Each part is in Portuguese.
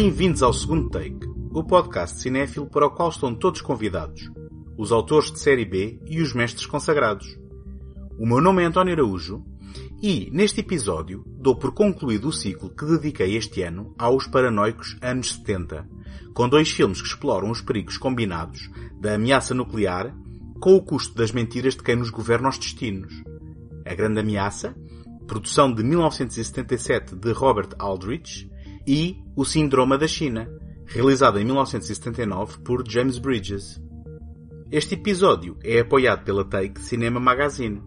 Bem-vindos ao segundo take, o podcast cinéfilo para o qual estão todos convidados, os autores de série B e os mestres consagrados. O meu nome é António Araújo e, neste episódio, dou por concluído o ciclo que dediquei este ano aos paranoicos anos 70, com dois filmes que exploram os perigos combinados da ameaça nuclear com o custo das mentiras de quem nos governa os destinos. A Grande Ameaça, produção de 1977 de Robert Aldrich, e O Síndrome da China, realizado em 1979 por James Bridges. Este episódio é apoiado pela Take Cinema Magazine.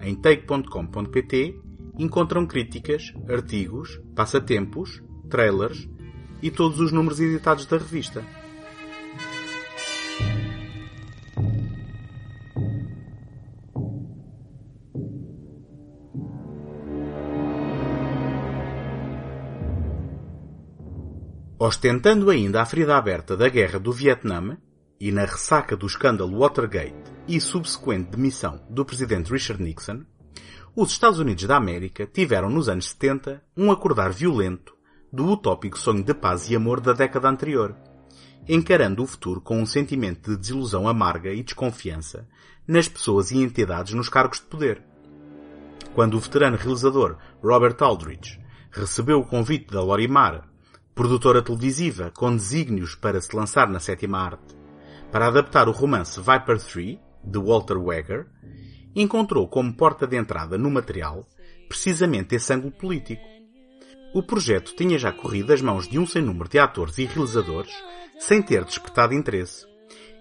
Em take.com.pt encontram críticas, artigos, passatempos, trailers e todos os números editados da revista. Ostentando ainda a ferida aberta da guerra do Vietnã e na ressaca do escândalo Watergate e subsequente demissão do presidente Richard Nixon, os Estados Unidos da América tiveram nos anos 70 um acordar violento do utópico sonho de paz e amor da década anterior, encarando o futuro com um sentimento de desilusão amarga e desconfiança nas pessoas e entidades nos cargos de poder. Quando o veterano realizador Robert Aldrich recebeu o convite da Lorimar produtora televisiva com desígnios para se lançar na sétima arte, para adaptar o romance Viper 3, de Walter Weger, encontrou como porta de entrada no material precisamente esse ângulo político. O projeto tinha já corrido as mãos de um sem número de atores e realizadores sem ter despertado interesse.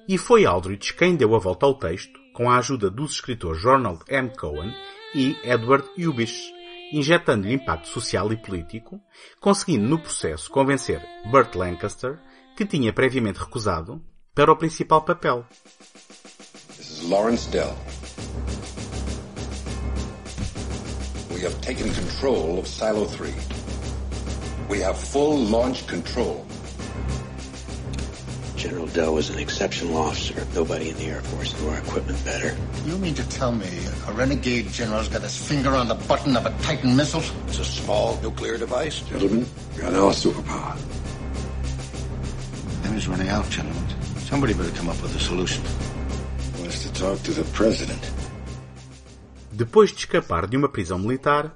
E foi Aldrich quem deu a volta ao texto com a ajuda dos escritores Ronald M. Cohen e Edward Ubish, injetando-lhe impacto social e político, conseguindo no processo convencer Burt Lancaster, que tinha previamente recusado, para o principal papel. This is Lawrence Dell. We have taken control of Silo 3. We have full launch control. General Dell was an exceptional officer. Nobody in the Air Force knew our equipment better. You mean to tell me a renegade general's got his finger on the button of a Titan missile? It's a small nuclear device. Gentlemen, we are now a superpower. Time is running out, gentlemen. Somebody better come up with a solution. Wants to talk to the president. Depois de escapar de uma prisão militar,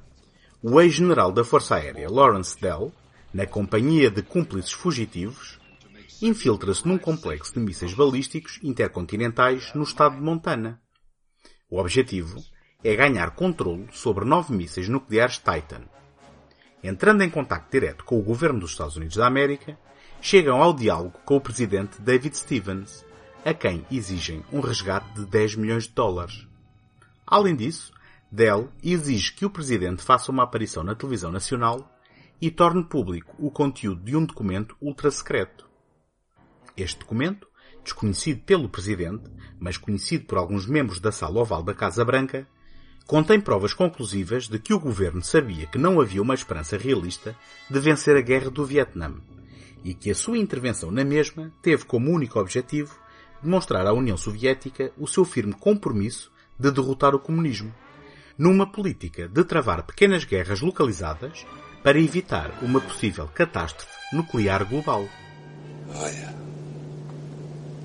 o ex-general da Força Aérea Lawrence Dell, na companhia de cúmplices fugitivos, infiltra-se num complexo de mísseis balísticos intercontinentais no estado de Montana. O objetivo é ganhar controle sobre nove mísseis nucleares Titan. Entrando em contacto direto com o governo dos Estados Unidos da América, chegam ao diálogo com o presidente David Stevens, a quem exigem um resgate de 10 milhões de dólares. Além disso, Dell exige que o presidente faça uma aparição na televisão nacional e torne público o conteúdo de um documento ultra secreto. Este documento, desconhecido pelo Presidente, mas conhecido por alguns membros da sala oval da Casa Branca, contém provas conclusivas de que o governo sabia que não havia uma esperança realista de vencer a guerra do Vietnã e que a sua intervenção na mesma teve como único objetivo demonstrar à União Soviética o seu firme compromisso de derrotar o comunismo, numa política de travar pequenas guerras localizadas para evitar uma possível catástrofe nuclear global.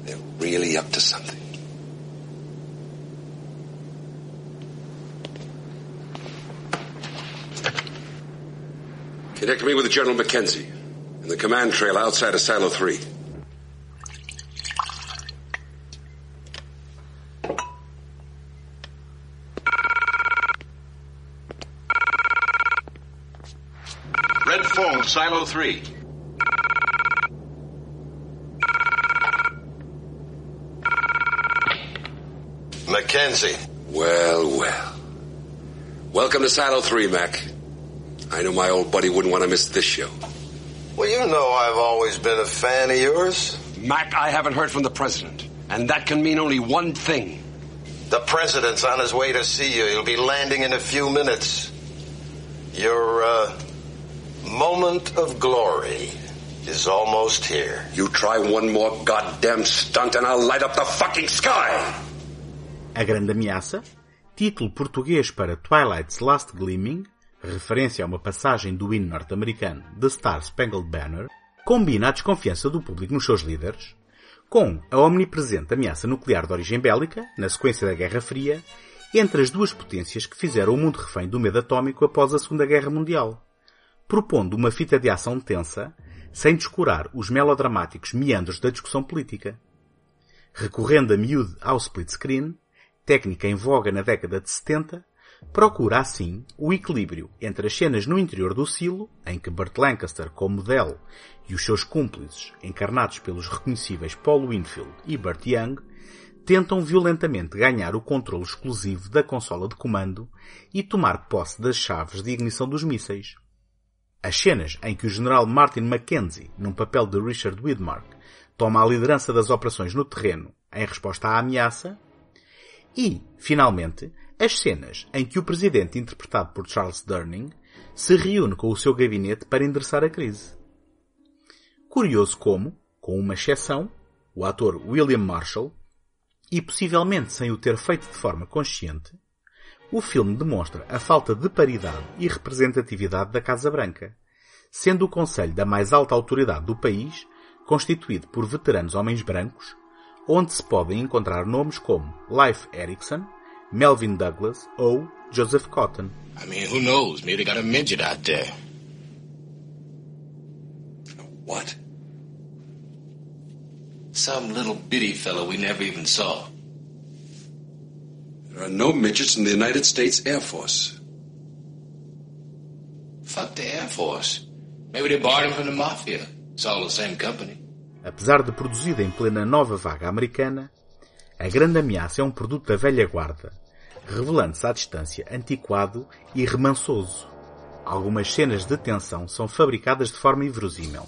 They're really up to something. Connect me with General Mackenzie in the command trail outside of Silo 3. Red phone, Silo 3. Mackenzie. Well, well. Welcome to Silo 3, Mac. I know my old buddy wouldn't want to miss this show. Well, you know I've always been a fan of yours. Mac, I haven't heard from the president. And that can mean only one thing. The president's on his way to see you. He'll be landing in a few minutes. Your, uh, moment of glory is almost here. You try one more goddamn stunt and I'll light up the fucking sky! A Grande Ameaça, título português para Twilight's Last Gleaming, referência a uma passagem do hino norte-americano The Star Spangled Banner, combina a desconfiança do público nos seus líderes com a omnipresente ameaça nuclear de origem bélica, na sequência da Guerra Fria, entre as duas potências que fizeram o mundo refém do medo atómico após a Segunda Guerra Mundial, propondo uma fita de ação tensa, sem descurar os melodramáticos meandros da discussão política. Recorrendo a miúde ao split screen, técnica em voga na década de 70, procura assim o equilíbrio entre as cenas no interior do silo, em que Burt Lancaster como Dell e os seus cúmplices, encarnados pelos reconhecíveis Paul Winfield e Burt Young, tentam violentamente ganhar o controle exclusivo da consola de comando e tomar posse das chaves de ignição dos mísseis. As cenas em que o general Martin Mackenzie, num papel de Richard Widmark, toma a liderança das operações no terreno em resposta à ameaça, e, finalmente, as cenas em que o presidente, interpretado por Charles Durning, se reúne com o seu gabinete para endereçar a crise. Curioso como, com uma exceção, o ator William Marshall, e possivelmente sem o ter feito de forma consciente, o filme demonstra a falta de paridade e representatividade da Casa Branca, sendo o Conselho da mais alta autoridade do país constituído por veteranos homens brancos, onde se podem encontrar nomes como Leif Erikson, Melvin Douglas ou Joseph Cotton. I mean, who knows? Maybe they got a midget out there. What? Some little bitty fellow we never even saw. There are no midgets in the United States Air Force. Fuck the Air Force. Maybe they borrowed him from the Mafia. It's all the same company. Apesar de produzida em plena nova vaga americana, a grande ameaça é um produto da velha guarda, revelando-se à distância antiquado e remansoso. Algumas cenas de tensão são fabricadas de forma inverosímil,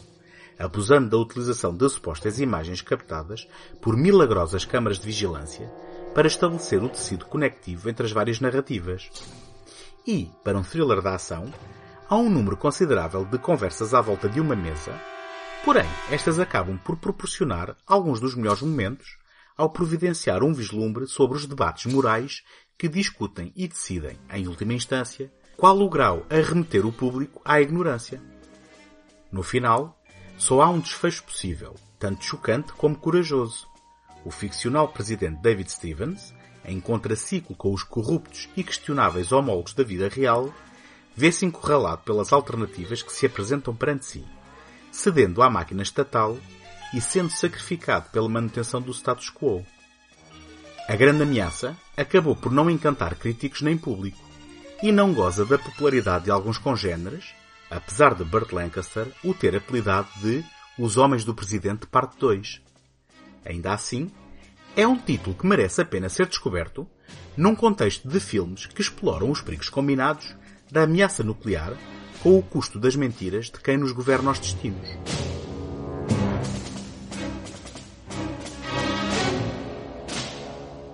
abusando da utilização de supostas imagens captadas por milagrosas câmaras de vigilância para estabelecer o tecido conectivo entre as várias narrativas. E, para um thriller da ação, há um número considerável de conversas à volta de uma mesa, porém estas acabam por proporcionar alguns dos melhores momentos ao providenciar um vislumbre sobre os debates morais que discutem e decidem, em última instância, qual o grau a remeter o público à ignorância. No final, só há um desfecho possível, tanto chocante como corajoso. O ficcional presidente David Stevens, em contraciclo com os corruptos e questionáveis homólogos da vida real, vê-se encurralado pelas alternativas que se apresentam perante si, cedendo à máquina estatal e sendo sacrificado pela manutenção do status quo. A grande ameaça acabou por não encantar críticos nem público e não goza da popularidade de alguns congêneres, apesar de Burt Lancaster o ter apelidado de Os Homens do Presidente Parte 2. Ainda assim, é um título que merece a pena ser descoberto num contexto de filmes que exploram os perigos combinados da ameaça nuclear com o custo das mentiras de quem nos governa os destinos.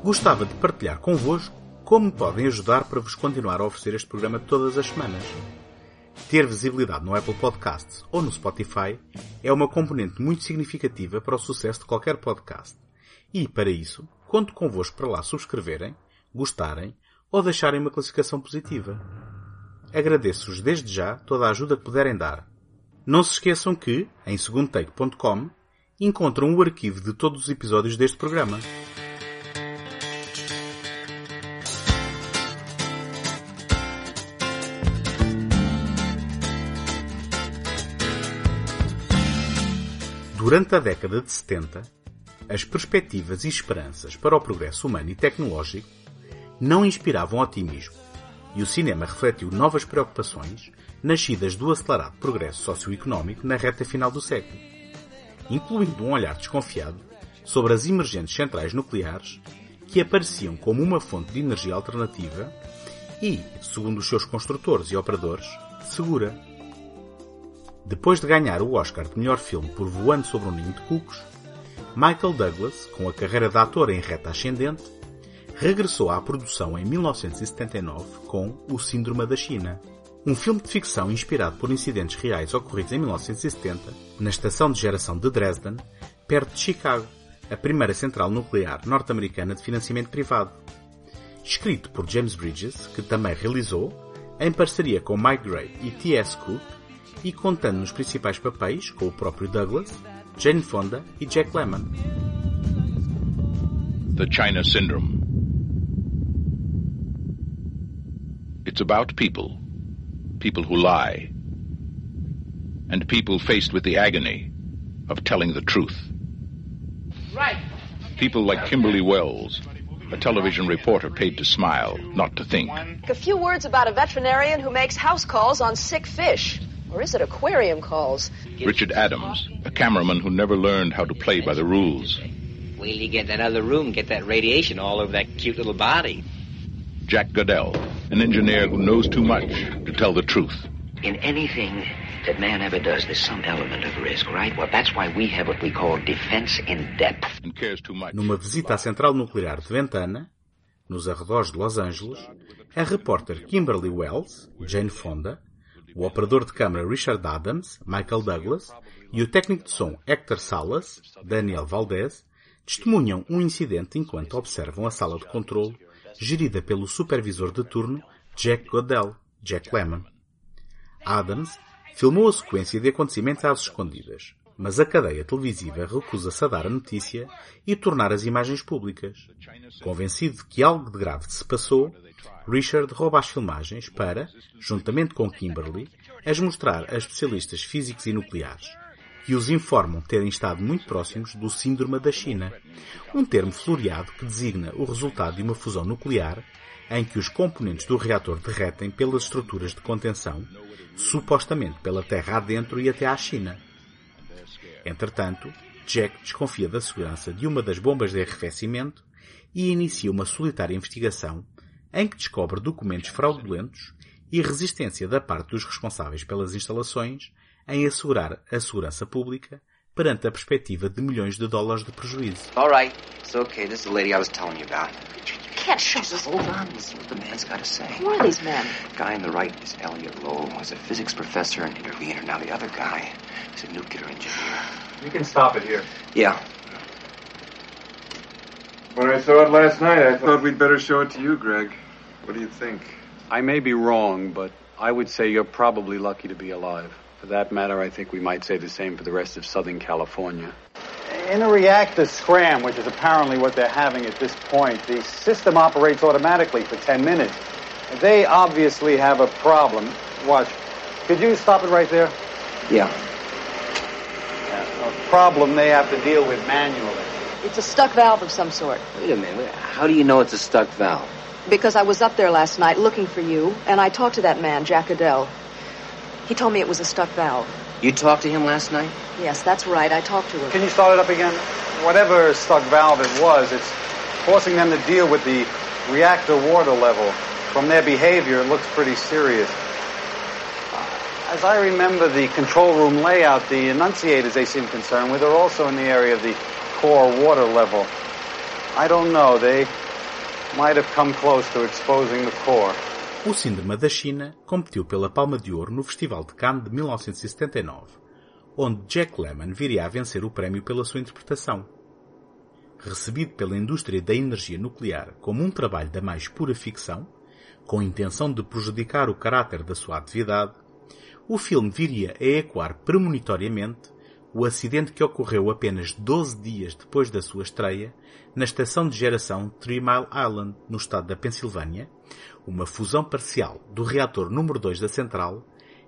Gostava de partilhar convosco como podem ajudar para vos continuar a oferecer este programa todas as semanas. Ter visibilidade no Apple Podcasts ou no Spotify é uma componente muito significativa para o sucesso de qualquer podcast. E, para isso, conto convosco para lá subscreverem, gostarem ou deixarem uma classificação positiva. Agradeço-vos desde já toda a ajuda que puderem dar. Não se esqueçam que, em segundotake.com, encontram o arquivo de todos os episódios deste programa. Durante a década de 70, as perspectivas e esperanças para o progresso humano e tecnológico não inspiravam otimismo, e o cinema refletiu novas preocupações nascidas do acelerado progresso socioeconómico na reta final do século, incluindo um olhar desconfiado sobre as emergentes centrais nucleares que apareciam como uma fonte de energia alternativa e, segundo os seus construtores e operadores, segura. Depois de ganhar o Oscar de melhor filme por Voando sobre um Ninho de Cucos, Michael Douglas, com a carreira de ator em reta ascendente, regressou à produção em 1979 com O Síndrome da China, um filme de ficção inspirado por incidentes reais ocorridos em 1970 na estação de geração de Dresden, perto de Chicago, a primeira central nuclear norte-americana de financiamento privado. Escrito por James Bridges, que também realizou, em parceria com Mike Gray e T.S. Cook, e contando nos principais papéis com o próprio Douglas, Jane Fonda e Jack Lemmon. The China Syndrome. It's about people. People who lie. And people faced with the agony of telling the truth. Right. People like Kimberly Wells, a television reporter paid to smile, not to think. A few words about a veterinarian who makes house calls on sick fish. Or is it aquarium calls? Richard Adams, a cameraman who never learned how to play by the rules. Wait till you get in that other room, get that radiation all over that cute little body. Jack Goodell, an engineer who knows too much to tell the truth. In anything that man ever does, there's some element of risk, right? Well, that's why we have what we call defense in depth. And cares too much. Numa visita à central nuclear de Ventana, nos arredores de Los Angeles, a repórter Kimberly Wells, Jane Fonda, o operador de câmara Richard Adams, Michael Douglas, e o técnico de som Hector Salas, Daniel Valdez, testemunham um incidente enquanto observam a sala de controle gerida pelo supervisor de turno Jack Goodell, Jack Lemmon. Adams filmou a sequência de acontecimentos às escondidas, mas a cadeia televisiva recusa-se a dar a notícia e tornar as imagens públicas. Convencido de que algo de grave se passou, Richard rouba as filmagens para, juntamente com Kimberly, as mostrar a especialistas físicos e nucleares, que os informam terem estado muito próximos do síndrome da China, um termo floreado que designa o resultado de uma fusão nuclear em que os componentes do reator derretem pelas estruturas de contenção, supostamente pela Terra adentro e até à China. Entretanto, Jack desconfia da segurança de uma das bombas de arrefecimento e inicia uma solitária investigação em que descobre documentos fraudulentos e resistência da parte dos responsáveis pelas instalações em assegurar a segurança pública perante a perspectiva de milhões de dólares de prejuízo. All right, it's okay. This is the lady I was telling you about. You can't shut Just hold on. What the man's got to say. Who are these men? guy on the right is Elliot Lowe, who's a physics professor and intervener. Now the other guy is a nuclear engineer. You can stop it here. Yeah. When I saw it last night, I thought we'd better show it to you, Greg. What do you think? I may be wrong, but I would say you're probably lucky to be alive. For that matter, I think we might say the same for the rest of Southern California. In a reactor scram, which is apparently what they're having at this point, the system operates automatically for 10 minutes. They obviously have a problem. Watch. Could you stop it right there? Yeah. Yeah, a problem they have to deal with manually. It's a stuck valve of some sort. Wait a minute. How do you know it's a stuck valve? Because I was up there last night looking for you, and I talked to that man, Jack Adele. He told me it was a stuck valve. You talked to him last night? Yes, that's right. I talked to him. Can you start it up again? Whatever stuck valve it was, it's forcing them to deal with the reactor water level. From their behavior, it looks pretty serious. As I remember the control room layout, the enunciators they seem concerned with are also in the area of the core water level. I don't know. They might have come close to exposing the core. O Síndrome da China competiu pela Palma de Ouro no Festival de Cannes de 1979, onde Jack Lemmon viria a vencer o prémio pela sua interpretação. Recebido pela indústria da energia nuclear como um trabalho da mais pura ficção, com a intenção de prejudicar o caráter da sua atividade, o filme viria a ecoar premonitoriamente o acidente que ocorreu apenas 12 dias depois da sua estreia na estação de geração Three Mile Island, no estado da Pensilvânia, uma fusão parcial do reator número 2 da central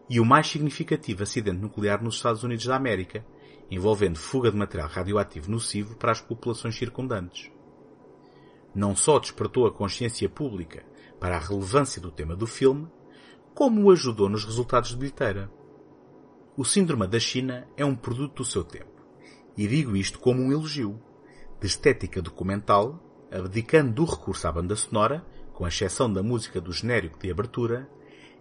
e o mais significativo acidente nuclear nos Estados Unidos da América, envolvendo fuga de material radioativo nocivo para as populações circundantes. Não só despertou a consciência pública para a relevância do tema do filme, como o ajudou nos resultados de bilheteira. O Síndrome da China é um produto do seu tempo, e digo isto como um elogio, de estética documental, abdicando do recurso à banda sonora, com exceção da música do genérico de abertura,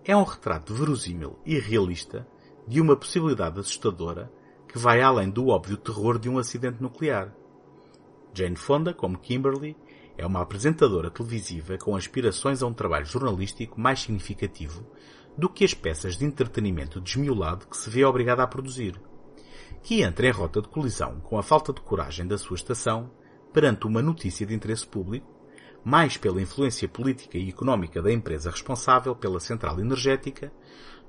é um retrato verosímil e realista de uma possibilidade assustadora que vai além do óbvio terror de um acidente nuclear. Jane Fonda, como Kimberly, é uma apresentadora televisiva com aspirações a um trabalho jornalístico mais significativo do que as peças de entretenimento desmiolado que se vê obrigada a produzir, que entra em rota de colisão com a falta de coragem da sua estação perante uma notícia de interesse público, mais pela influência política e económica da empresa responsável pela central energética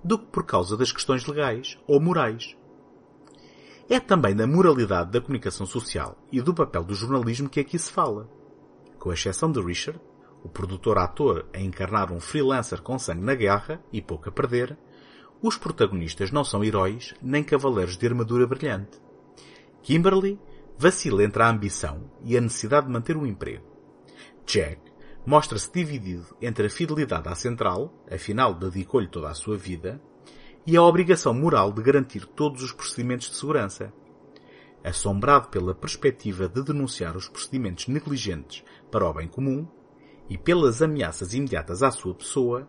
do que por causa das questões legais ou morais. É também da moralidade da comunicação social e do papel do jornalismo que aqui se fala. Com exceção de Richard, o produtor-ator a encarnar um freelancer com sangue na guerra e pouco a perder, os protagonistas não são heróis nem cavaleiros de armadura brilhante. Kimberly vacila entre a ambição e a necessidade de manter um emprego. Jack mostra-se dividido entre a fidelidade à central, afinal dedicou-lhe toda a sua vida, e a obrigação moral de garantir todos os procedimentos de segurança. Assombrado pela perspectiva de denunciar os procedimentos negligentes para o bem comum e pelas ameaças imediatas à sua pessoa,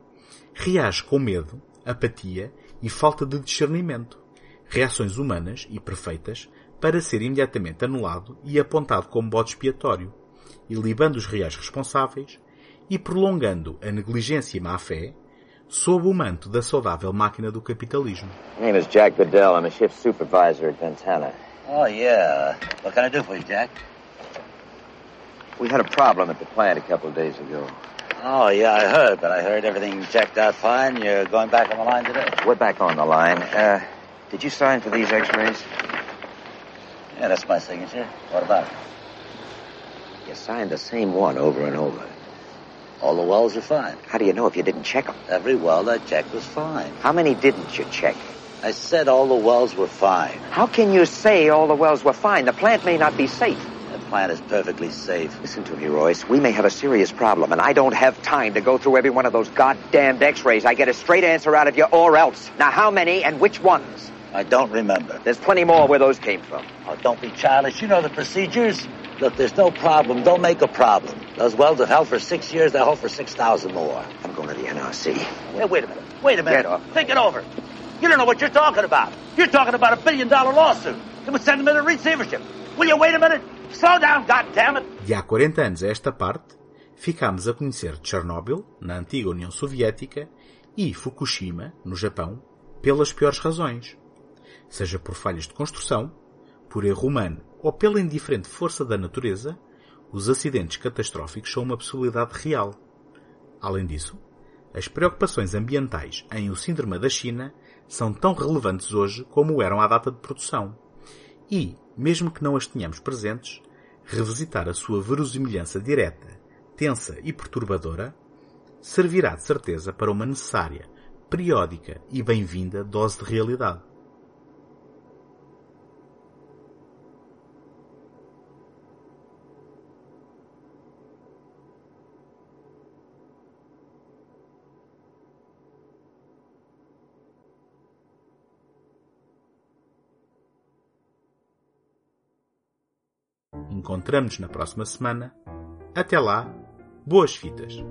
reage com medo, apatia e falta de discernimento, reações humanas e perfeitas para ser imediatamente anulado e apontado como bode expiatório, ilibando os reais responsáveis e prolongando a negligência e má-fé sob o manto da saudável máquina do capitalismo. My name is Jack Goodell. I'm a shift supervisor at Ventana. Oh, yeah. What can I do for you, Jack? We had a problem at the plant a couple of days ago. Oh, yeah, I heard, but I heard everything checked out fine. You're going back on the line today? We're back on the line. Uh, did you sign for these x-rays? Yeah, that's my signature. What about it? You signed the same one over and over. All the wells are fine. How do you know if you didn't check them? Every well I checked was fine. How many didn't you check? I said all the wells were fine. How can you say all the wells were fine? The plant may not be safe. The plant is perfectly safe. Listen to me, Royce. We may have a serious problem, and I don't have time to go through every one of those goddamned x-rays. I get a straight answer out of you or else. Now, how many and which ones? I don't remember. There's plenty more where those came from. Oh, don't be childish. You know the procedures. Look, there's no problem. Don't make a problem. Those wells have held for six years. They'll hold for 6,000 more. I'm going to the NRC. Wait, wait a minute. Wait a minute. Get off. Think it over. You don't know what you're talking about. You're talking about a billion dollar lawsuit. It would send them into receivership. Will you wait a minute? Slow down, goddammit. De há 40 anos a esta parte, ficámos a conhecer Chernobyl, na antiga União Soviética, e Fukushima, no Japão, pelas piores razões. Seja por falhas de construção, por erro humano ou pela indiferente força da natureza, os acidentes catastróficos são uma possibilidade real. Além disso, as preocupações ambientais em O Síndrome da China são tão relevantes hoje como eram à data de produção. E, mesmo que não as tenhamos presentes, revisitar a sua verosimilhança direta, tensa e perturbadora servirá de certeza para uma necessária, periódica e bem-vinda dose de realidade. Encontramos-nos na próxima semana. Até lá, boas fitas!